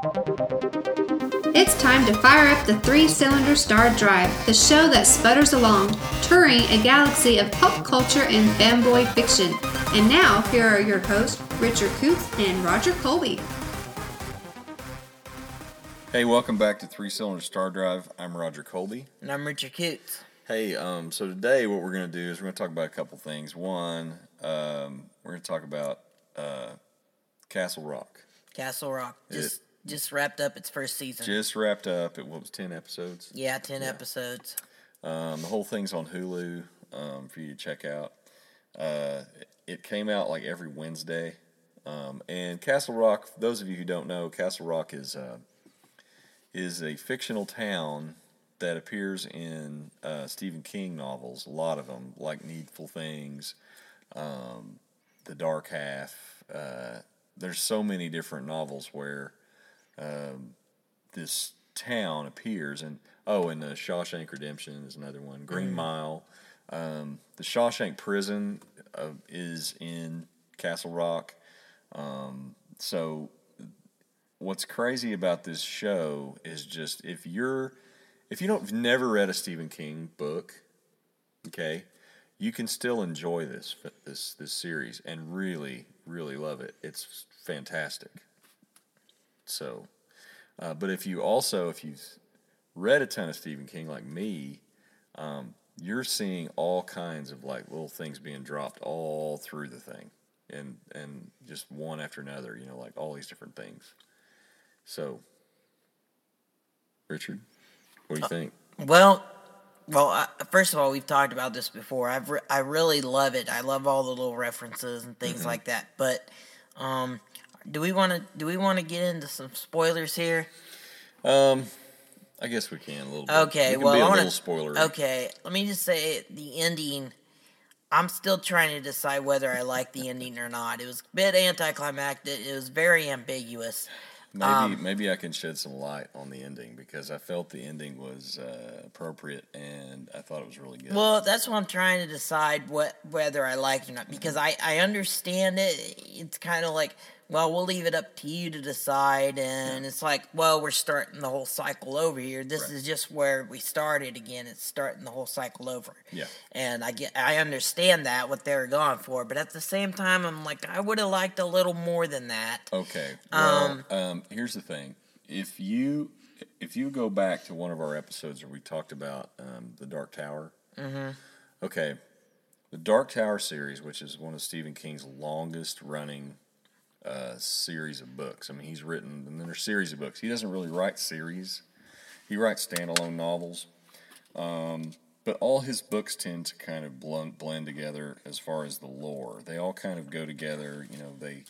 It's time to fire up the three cylinder Star Drive, the show that sputters along, touring a galaxy of pop culture and fanboy fiction. And now, here are your hosts, Richard Coots and Roger Colby. Hey, welcome back to Three Cylinder Star Drive. I'm Roger Colby. And I'm Richard Coots. Hey, um, so today what we're going to do is we're going to talk about a couple things. One, um, we're going to talk about uh, Castle Rock. Castle Rock just just wrapped up its first season. Just wrapped up. It was ten episodes. yeah, ten episodes. Um, the whole thing's on Hulu um, for you to check out. Uh, it came out like every Wednesday. Um, and Castle Rock, those of you who don't know, Castle Rock is uh, is a fictional town that appears in uh, Stephen King novels. A lot of them, like Needful Things, um, The Dark Half. Uh, there's so many different novels where um, this town appears, and oh, and the Shawshank Redemption is another one. Green Mile, um, the Shawshank Prison uh, is in Castle Rock. Um, so, what's crazy about this show is just if you're if you don't have never read a Stephen King book, okay, you can still enjoy this this this series and really really love it. It's fantastic. So, uh, but if you also if you've read a ton of Stephen King like me, um, you're seeing all kinds of like little things being dropped all through the thing, and and just one after another. You know, like all these different things. So, Richard, what do you think? Well, well, I, first of all, we've talked about this before. I've re- I really love it. I love all the little references and things like that. But um, do we want to do we want to get into some spoilers here? Um, I guess we can a little bit. Okay, we well, be a I wanna, little spoiler. Okay, let me just say the ending. I'm still trying to decide whether I like the ending or not. It was a bit anticlimactic. It was very ambiguous. Maybe um, maybe I can shed some light on the ending because I felt the ending was uh, appropriate and I thought it was really good. Well, that's what I'm trying to decide what whether I like it or not because I I understand it. It's kind of like well, we'll leave it up to you to decide, and it's like well, we're starting the whole cycle over here. This Right. is just where we started again. It's starting the whole cycle over. Yeah. and I get I understand that what they're going for, but at the same time, I'm like I would have liked a little more than that. Okay. Well, um, here's the thing. If you if you go back to one of our episodes where we talked about um, the Dark Tower, mm-hmm. okay, the Dark Tower series, which is one of Stephen King's longest running uh, series of books. I mean, he's written and then there's series of books. He doesn't really write series. He writes standalone novels. Um, but all his books tend to kind of blend, blend together as far as the lore. They all kind of go together. You know, they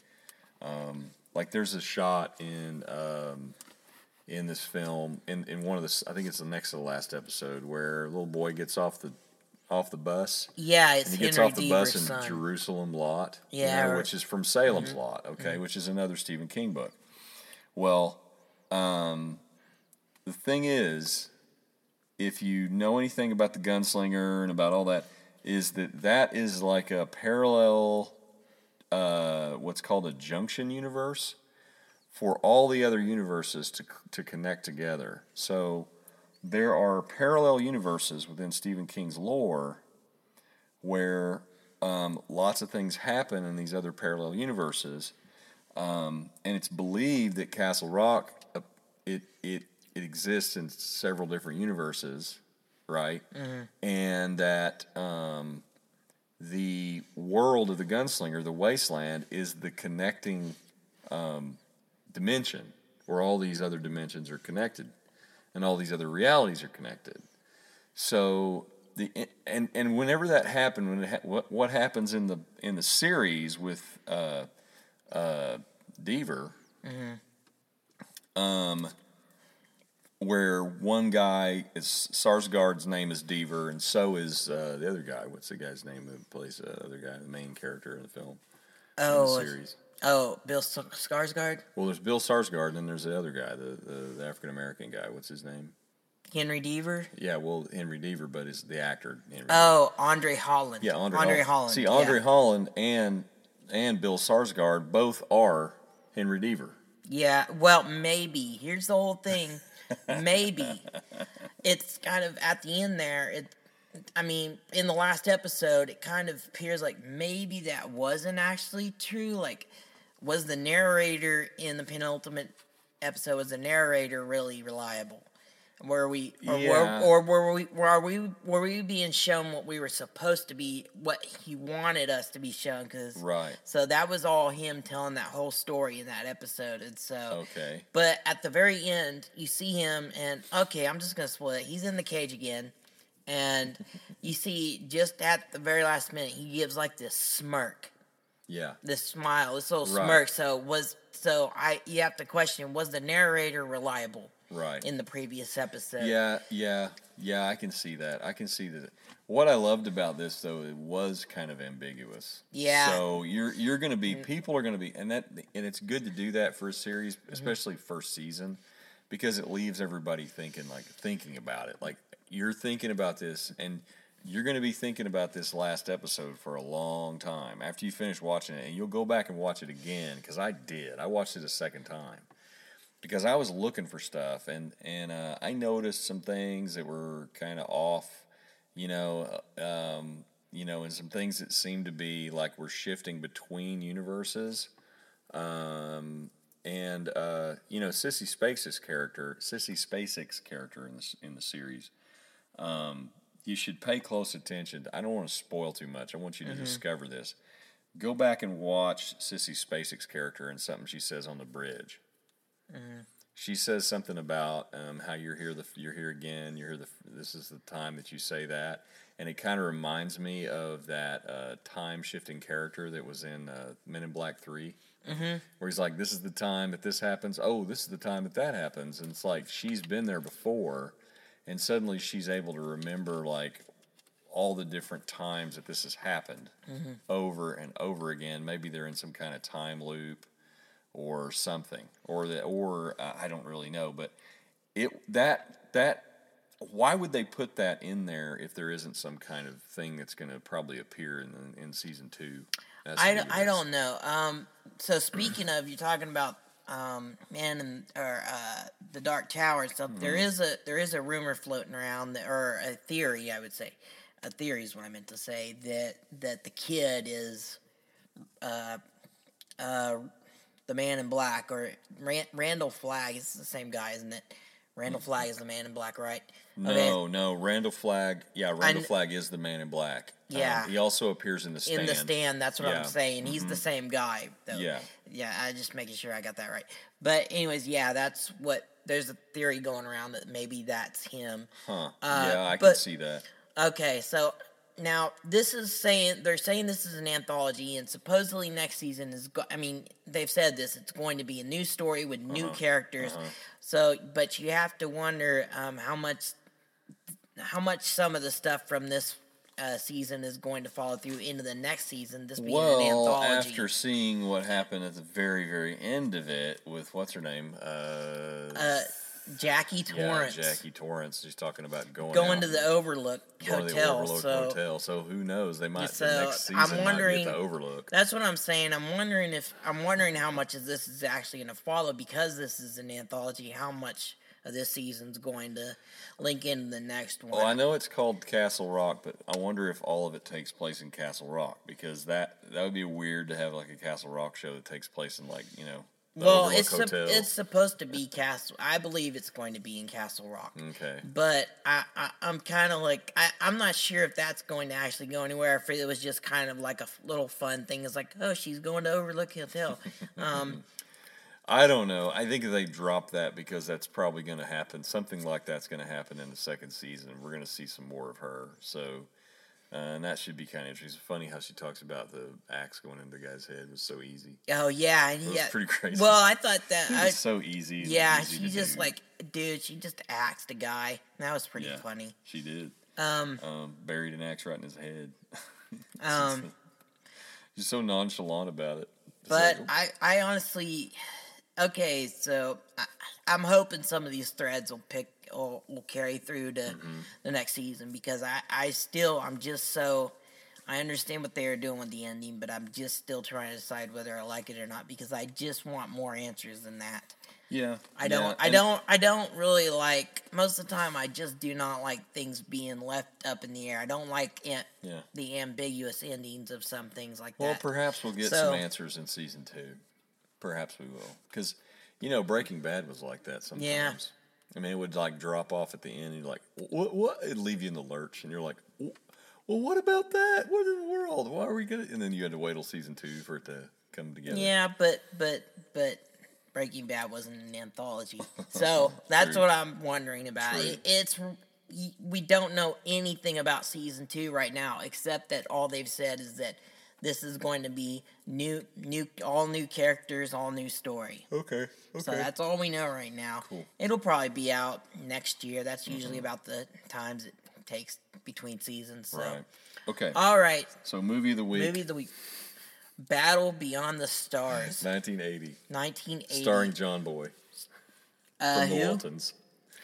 um, like there's a shot in um, in this film in, in one of the I think it's the next to the last episode where a little boy gets off the off the bus Yeah, it's and he gets Henry off the Deaver's bus in son. Jerusalem Lot, you Yeah, know, or- which is from Salem's Lot, okay, which is another Stephen King book. Well, um, the thing is, if you know anything about the gunslinger and about all that, is that that is like a parallel, uh, what's called a junction universe for all the other universes to to connect together. So there are parallel universes within Stephen King's lore where um, lots of things happen in these other parallel universes, um, and it's believed that Castle Rock uh, it it it exists in several different universes, right? And that um, the world of the gunslinger, the wasteland, is the connecting um, dimension where all these other dimensions are connected, and all these other realities are connected. So the and and whenever that happened, when it ha- what what happens in the in the series with uh, uh, Deaver, um, where one guy is Sarsgaard's name is Deaver, and so is uh, the other guy. What's the guy's name that plays the other guy, the main character in the film? in the Oh, series. Oh, Bill S- Skarsgård, Well, there's Bill Sarsgaard, and then there's the other guy, the the, the African American guy. What's his name? Henry Deaver. Yeah, well, Henry Deaver, but it's the actor. Henry Oh, Andre Holland. Yeah, Andre, Andre Holland. See, yeah. Andre Holland and and Bill Sarsgaard both are Henry Deaver. Yeah, well, maybe. Here's the whole thing. maybe it's kind of at the end there. It, I mean, in the last episode, it kind of appears like maybe that wasn't actually true. Like, was the narrator in the penultimate episode was the narrator really reliable? Were we, or, Yeah. were, or were we, were we, were we being shown what we were supposed to be, what he wanted us to be shown? Because Right. so that was all him telling that whole story in that episode, and so. Okay. But at the very end, you see him, and okay, I'm just gonna spoil it. He's in the cage again, and you see just at the very last minute, he gives like this smirk, Yeah. this smile, this little Right. smirk. So was so I you have to question was the narrator reliable Right. in the previous episode? Yeah, yeah, yeah. I can see that. I can see that. What I loved about this, though, it was kind of ambiguous. Yeah. So you're you're going to be mm. people are going to be, and that and it's good to do that for a series, mm-hmm. especially first season, because it leaves everybody thinking like thinking about it. Like you're thinking about this, and you're going to be thinking about this last episode for a long time after you finish watching it, and you'll go back and watch it again because I did. I watched it a second time because I was looking for stuff and and uh, I noticed some things that were kind of off, you know, uh, um, you know, and some things that seemed to be like we're shifting between universes. Um, and uh, you know, Sissy Spacek's character, Sissy Spacek's character in the in the series, um, you should pay close attention. I don't want to spoil too much. I want you to discover this. Go back and watch Sissy Spacek's character and something she says on the bridge she says something about um, how you're here the you're here again you're here the this is the time that you say that and it kind of reminds me of that uh, time shifting character that was in uh, Men in Black 3 mm-hmm. where he's like this is the time that this happens oh this is the time that that happens and it's like she's been there before and suddenly she's able to remember like all the different times that this has happened over and over again. Maybe they're in some kind of time loop or something or that or uh, I don't really know but it that that why would they put that in there if there isn't some kind of thing that's going to probably appear in in season 2 That's I, don't- I don't know. Um, so speaking of, you're talking about um, man and or uh, the Dark Tower and stuff. There Mm-hmm. is a there is a rumor floating around, that, or a theory, I would say. A theory is what I meant to say that that the kid is, uh, uh, the Man in Black or Ran- Randall Flagg is the same guy, isn't it? Randall Flagg is the Man in Black, right? Okay. no no Randall Flagg yeah Randall Flagg is the man in black Um, Yeah. he also appears in the stand in the stand. That's what Yeah. Mm-hmm. I'm saying. He's the same guy, though. Yeah. yeah. I just making sure I got that right. But anyways, yeah, that's what. There's a theory going around that maybe that's him. huh Uh, yeah I can see that Okay, so now this is saying they're saying this is an anthology, and supposedly next season is. Go- I mean, they've said this. It's going to be a new story with new Uh-huh. characters. So, but you have to wonder um, how much, how much some of the stuff from this. Uh, season is going to follow through into the next season. This being an Well, anthology. after seeing what happened at the very, very end of it with what's her name, uh, uh, Jackie Torrance. yeah, Jackie Torrance, she's talking about going going to the Overlook to the Overlook so Hotel. So who knows? They might So, the next I'm season might wondering- the Overlook. that's what I'm saying. I'm wondering if I'm wondering how much of this is actually going to follow because this is an anthology. How much of this season's going to link into the next one? Well, I know it's called Castle Rock, but I wonder if all of it takes place in Castle Rock because that that would be weird to have like a Castle Rock show that takes place in like you know. Well, it's Hotel. it's supposed to be Castle. I believe it's going to be in Castle Rock. okay. But I, I I'm kind of like I, I'm not sure if that's going to actually go anywhere. If it was just kind of like a f- little fun thing. It's like, oh, she's going to Overlook Hotel. Um, I don't know. I think they dropped that because that's probably going to happen. Something like that's going to happen in the second season. We're going to see some more of her. So, uh, and that should be kind of interesting. It's funny how she talks about the axe going into the guy's head it was so easy. oh yeah, was yeah. pretty crazy. Well, I thought that. It I, was so easy. yeah, easy she just do. like, dude, she just axed a guy. That was pretty Yeah. funny. she did. Um, Um, buried an axe right in his head. um, She's so nonchalant about it. It's but like, I, I honestly, okay, so I, I'm hoping some of these threads will pick will, will carry through to Mm-hmm. the next season because I, I still, I'm just so. I understand what they are doing with the ending, but I'm just still trying to decide whether I like it or not because I just want more answers than that. Yeah, I don't. yeah, I don't. I don't really like. Most of the time, I just do not like things being left up in the air. I don't like an- Yeah. the ambiguous endings of some things like Well, that. Well, perhaps we'll get So- some answers in season two. Perhaps we will, because you know Breaking Bad was like that sometimes. Yeah. I mean, it would like drop off at the end. And you're like, what? What? It'd leave you in the lurch, and you're like, well, what about that? What in the world? Why are we gonna? And then you had to wait till season two for it to come together. yeah, but but but Breaking Bad wasn't an anthology, so that's what I'm wondering about. True. It, it's we don't know anything about season two right now, except that all they've said is that this is going to be new, new, all new characters, all new story. Okay. Okay. So that's all we know right now. Cool. It'll probably be out next year. That's usually about the times it takes between seasons. So. right. Okay. All right, so movie of the week, movie of the week. Battle Beyond the Stars, 1980, 1980. starring John Boy uh, from the who? Waltons.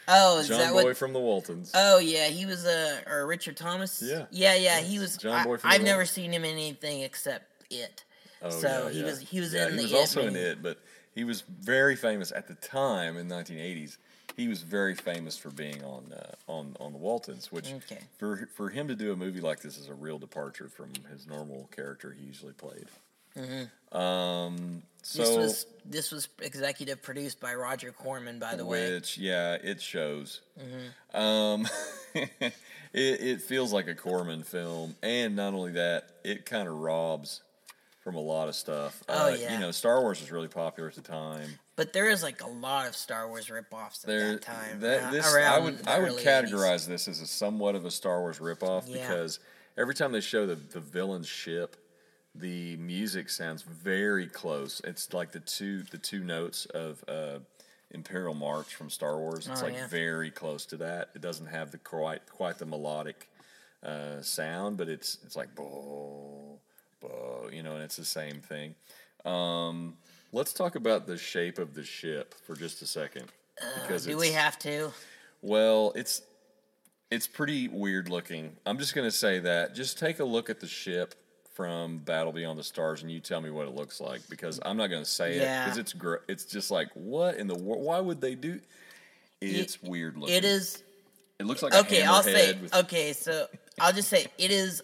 Oh, is John that Boy what? from the Waltons. Oh yeah, he was uh, or Richard Thomas. Yeah. yeah, yeah. He was. John I, Boy from the I've never Waltons. seen him in anything except it. Oh, so yeah, he yeah. was he was yeah, in he the was It also in it, but he was very famous at the time in 1980s. He was very famous for being on uh, on on the Waltons, which Okay. for for him to do a movie like this is a real departure from his normal character he usually played. Um, so Mm-hmm. This was this was executive produced by Roger Corman, by the way. Mm-hmm. which yeah, it shows. Um, it it feels like a Corman film, and not only that, it kind of robs from a lot of stuff. Oh, Uh, yeah. you know, Star Wars was really popular at the time. But there is like a lot of Star Wars ripoffs at There, that time. that around- this I would I would categorize 80s. this as a somewhat of a Star Wars ripoff Yeah. because every time they show the the villain's ship, the music sounds very close. It's like the two the two notes of uh, Imperial March from Star Wars. It's Oh, like yeah. very close to that. It doesn't have the quite quite the melodic uh, sound, but it's it's like bo bo, you know, and it's the same thing. Um, let's talk about the shape of the ship for just a second because Uh, Do we have to? well, it's it's pretty weird looking. I'm just gonna say that. Just take a look at the ship from Battle Beyond the Stars, and you tell me what it looks like because I'm not gonna say it because it's gr- it's just like what in the world? Why would they do? It's weird looking. It is It looks like okay. A I'll say with, okay. So I'll just say it is.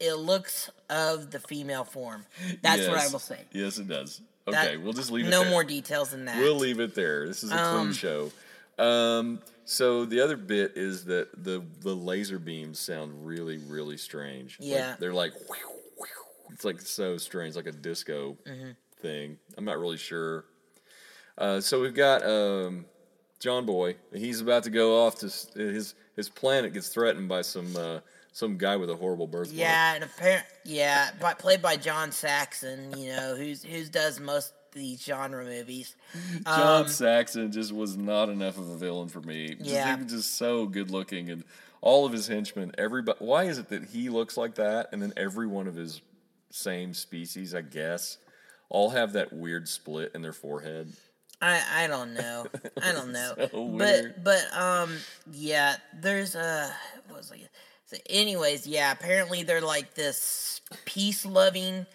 It looks of the female form. That's what I will say. Yes, it does. That- Okay, we'll just leave it. No there. more details than that. We'll leave it there. This is a clean Um, show. Um, so the other bit is that the the laser beams sound really really strange. Like, Yeah. they're like it's like so strange, like a disco Mm-hmm. thing. I'm not really sure. Uh, so we've got um, John Boy. He's about to go off to his his planet gets threatened by some uh, some guy with a horrible birthmark. Yeah, and apparent. Yeah, by, played by John Saxon. You know, who's who's does most these genre movies. John Um, Saxon just was not enough of a villain for me. Just, Yeah. he was just so good looking, and all of his henchmen. Everybody, why is it that he looks like that, and then every one of his same species, I guess, all have that weird split in their forehead? I I don't know. I don't know. So but but um yeah, there's a what was like so anyways, yeah, apparently they're like this peace loving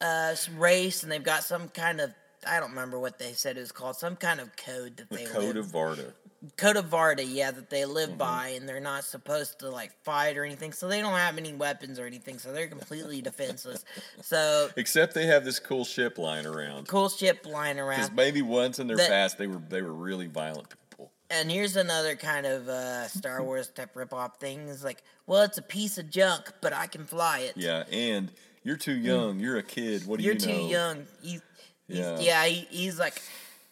uh race and they've got some kind of I don't remember what they said it was called, some kind of code that The they Code of Varda. Code of Varda, yeah, that they Mm-hmm. live by, and they're not supposed to like fight or anything, so they don't have any weapons or anything, so they're completely defenseless. So Except they have this cool ship lying around. cool ship lying around. Because maybe once in their That- past they were they were really violent people. And here's another kind of uh, Star Wars type ripoff thing. Is like, well, it's a piece of junk, but I can fly it. Yeah, and you're too young. You're a kid. What do You're You're too young. You, he's, Yeah. yeah, he, he's like,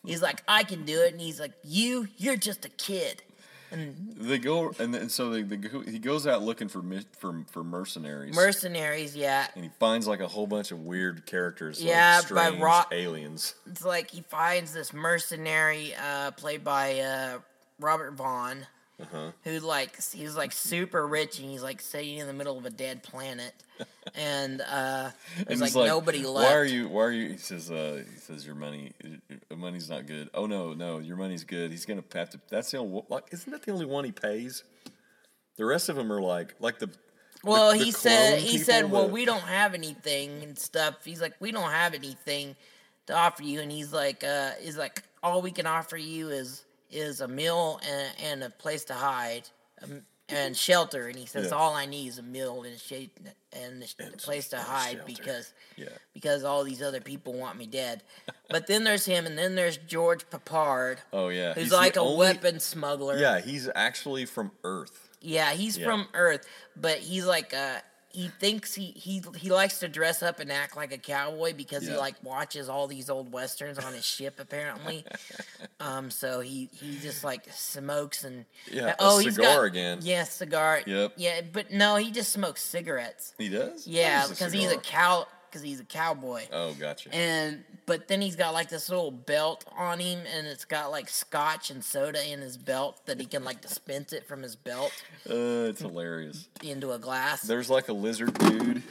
he's like, I can do it, and he's like, you, you're just a kid. And They go and, then, so they, they go, he goes out looking for for for mercenaries. mercenaries, yeah, and he finds like a whole bunch of weird characters, Yeah, like by strange Ro- aliens. it's like he finds this mercenary, uh, played by uh, Robert Vaughn, Uh-huh. who like he's like super rich, and he's like sitting in the middle of a dead planet, and uh, there's he's like, nobody left. Why are you? Why are you? He says. Uh, he says your money. Your money's not good. Oh no, no, your money's good. He's gonna have to. That's the only. Like, isn't that the only one he pays? The rest of them are like, like the Well, the he said he said, "Well, that- we don't have anything and stuff." He's like, "We don't have anything to offer you," and he's like, uh, "Is like all we can offer you is is a meal and, and a place to hide um, and shelter." And he says, Yeah. "All I need is a meal and a shade and a And place to hide shelter." because Yeah. because all these other people want me dead." but then there's him, and then there's George Peppard, Oh yeah. who's He's like a only- weapon smuggler. Yeah, he's actually from Earth. Yeah, he's Yeah. from Earth, but he's like uh he thinks he he he likes to dress up and act like a cowboy because he like watches all these old westerns on his ship apparently. um so he he just like smokes and Yeah, a oh he's cigar got, again. Yeah, cigar. Yep. Yeah, but no, he just smokes cigarettes. He does. Yeah, because he's a cow because he's a cowboy. Oh, gotcha. And but then he's got like this little belt on him, and it's got like scotch and soda in his belt that he can like dispense it from his belt Uh, it's hilarious. into a glass. There's like a lizard dude.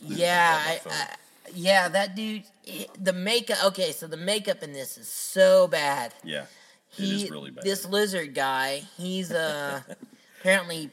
Yeah, I. I, yeah, that dude. The makeup. Okay, so the makeup in this is so bad. Yeah, He, it is really bad. This lizard guy, he's uh apparently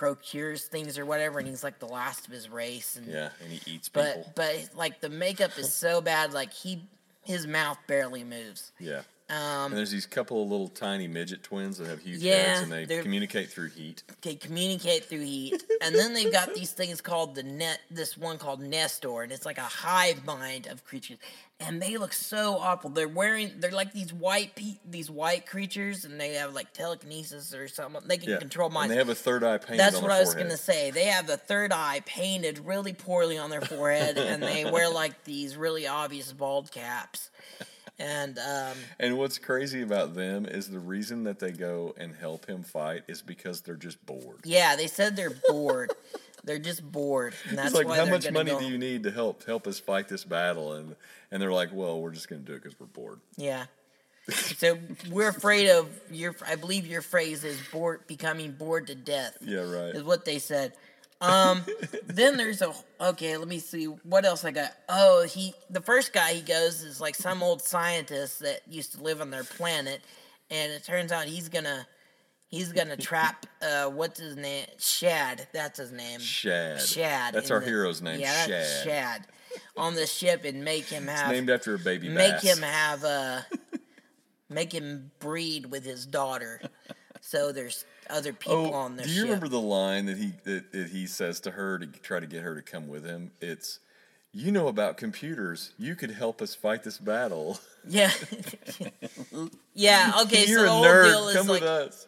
procures things or whatever, and he's like the last of his race. And yeah, and he eats people. but but like the makeup is so bad, like he his mouth barely moves. yeah. Um, And there's these couple of little tiny midget twins that have huge Yeah, heads, and they communicate through heat. they communicate through heat, and then they've got these things called the net. This one called Nestor, and it's like a hive mind of creatures, and they look so awful. They're wearing, they're like these white pe- these white creatures, and they have like telekinesis or something. They can Yeah, control and minds. they have a third eye painted That's what I was gonna say. They have the third eye painted really poorly on their forehead, and they wear like these really obvious bald caps. And um, And what's crazy about them is the reason that they go and help him fight is because they're just bored. yeah, they said they're bored. they're just bored, and that's It's like, why how much money go- do you need to help help us fight this battle? And and they're like, well, we're just gonna do it because we're bored. Yeah. So we're afraid of your. I believe your phrase is bored, becoming bored to death. Yeah, right. Is what they said. Um. then there's a. Okay, let me see what else I got. Oh, he. The first guy he goes is like some old scientist that used to live on their planet, and it turns out he's gonna. He's gonna trap. Uh, what's his name? Shad. That's his name. Shad. Shad. That's our the- hero's name. Yeah, Shad. Shad. On the ship and make him It's have named after a baby make bass. him have a make him breed with his daughter so there's other people Oh, on the do you ship remember the line that he that, that he says to her to try to get her to come with him? It's, you know about computers. You could help us fight this battle. yeah yeah okay You're so the whole deal is Come like with us.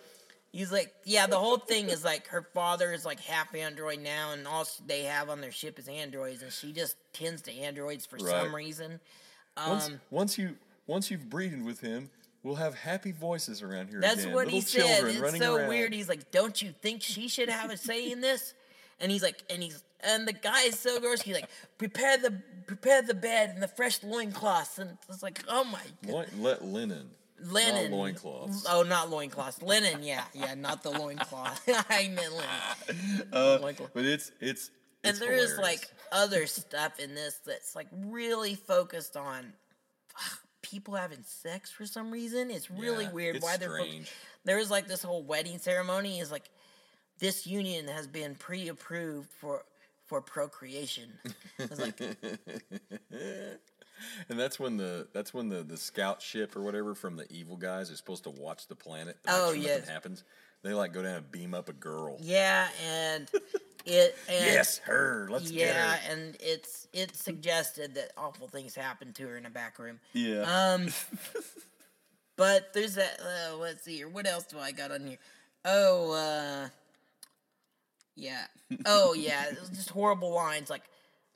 he's like yeah the whole thing is like her father is like half android now and all they have on their ship is androids and she just tends to androids for some Right. reason Once, um once you once you've breeded with him, we'll have happy voices around here That's again. what Little he said. It's so around. weird. He's like, "Don't you think she should have a say in this?" And he's like, and he's and the guy is so gross. He's like, "Prepare the prepare the bed and the fresh loincloths." And it's like, "Oh my god, Let, let linen. linen, Not loincloths. Oh, not loincloths, linen. Yeah, yeah, not the loincloth. I meant linen. Uh, Loincloth. but it's it's. And it's there is hilarious. like other stuff in this that's like really focused on people having sex for some reason. It's really Yeah, weird it's why they're strange. there was like this whole wedding ceremony is like this union has been pre-approved for for procreation. It's like And that's when the that's when the the scout ship or whatever from the evil guys is supposed to watch the planet. Oh, sure yes. nothing happens. They like go down and beam up a girl. yeah, and it and Yes, her. Let's yeah, get her. Yeah, and it's it suggested that awful things happened to her in a back room. Yeah. Um, but there's that. Uh, let's see here. What else do I got on here? Oh, uh, yeah. Oh, yeah. It was just horrible lines like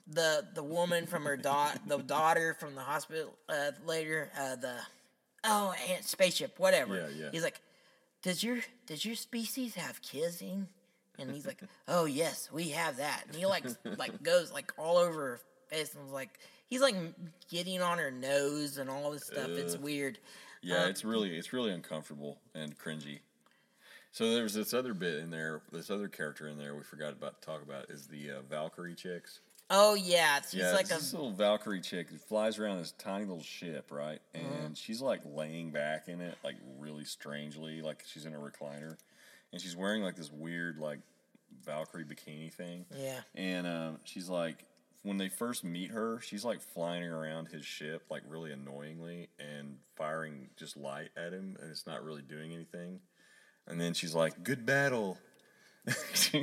the the woman from her dot the daughter from the hospital uh, later. Uh, the oh, and spaceship, whatever. Yeah, yeah. He's like, does your does your species have kissing? And he's like, oh yes, we have that. And he like like goes like all over her face and was like. He's like getting on her nose and all this stuff. It's weird. Yeah, Um, it's really it's really uncomfortable and cringy. So there's this other bit in there, this other character in there we forgot about to talk about is the uh, Valkyrie chicks. Oh yeah, she's yeah, like a this little Valkyrie chick that flies around this tiny little ship, right? And Mm-hmm. she's like laying back in it, like really strangely, like she's in a recliner, and she's wearing like this weird like Valkyrie bikini thing. Yeah. And um, she's like, when they first meet her, she's like flying around his ship, like really annoyingly, and firing just light at him, and it's not really doing anything. And then she's like, "Good battle."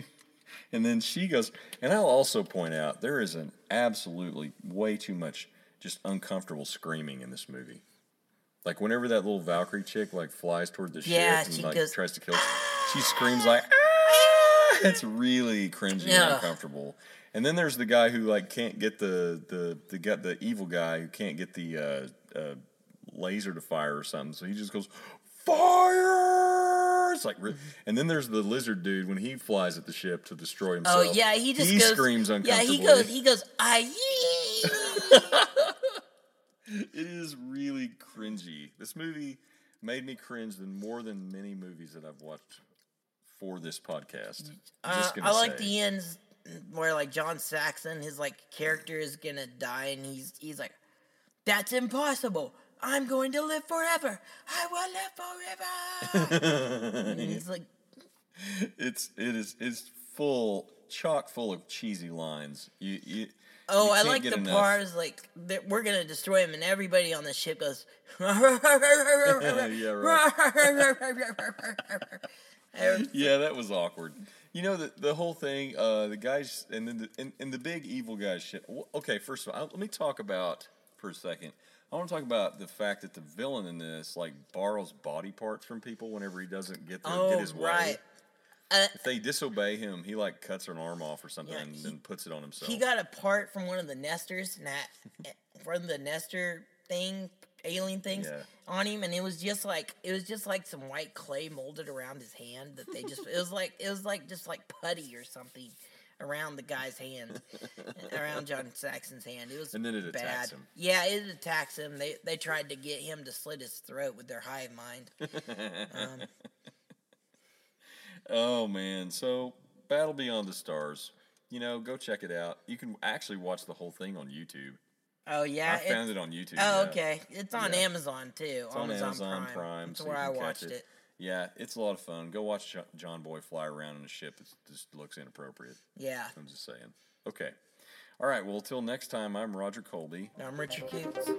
and then she goes, and I'll also point out there is an absolutely way too much just uncomfortable screaming in this movie. Like whenever that little Valkyrie chick like flies toward the Yeah, ship and like goes, tries to kill, she screams like, "Ah!" It's really cringy and uncomfortable. And then there's the guy who like can't get the the the got the evil guy who can't get the uh, uh, laser to fire or something, so he just goes fire. It's like, and then there's the lizard dude when he flies at the ship to destroy himself. Oh yeah, he just he goes, screams Yeah, uncomfortably. he goes. He goes. I. It is really cringy. This movie made me cringe than more than many movies that I've watched for this podcast. Uh, I like say. the ends where like John Saxon, his like character is gonna die, and he's he's like, "That's impossible. I'm going to live forever. I will live forever." and he's like, It's it is it's full chock full of cheesy lines. You, you "Oh, I like the enough. part is like that we're gonna destroy him, and everybody on the ship goes." Every- Yeah, that was awkward. You know the the whole thing. Uh, the guys and then the and, and the big evil guy shit. Okay, first of all, let me talk about for a second. I want to talk about the fact that the villain in this like borrows body parts from people whenever he doesn't get Oh, get his way. right. Uh, If they disobey him, he like cuts an arm off or something Yeah, and he- then puts it on himself. He got a part from one of the Nestors, and that from the Nestor thing, alien things Yeah. on him, and it was just like it was just like some white clay molded around his hand that they just it was like it was like just like putty or something around the guy's hand, around John Saxon's hand. It was And then it bad. attacks him. Yeah, it attacks him. They they tried to get him to slit his throat with their hive mind. Um, Oh man, so Battle Beyond the Stars. You know, go check it out. You can actually watch the whole thing on YouTube. Oh yeah, I found it on YouTube. Oh yeah. okay, it's on Yeah. Amazon too. It's on Amazon Prime. That's so where I watched it. Yeah, it's a lot of fun. Go watch John Boy fly around in a ship. It just looks inappropriate. Yeah. I'm just saying. Okay. All right. Well, till next time, I'm Roger Colby. I'm Richard Coots.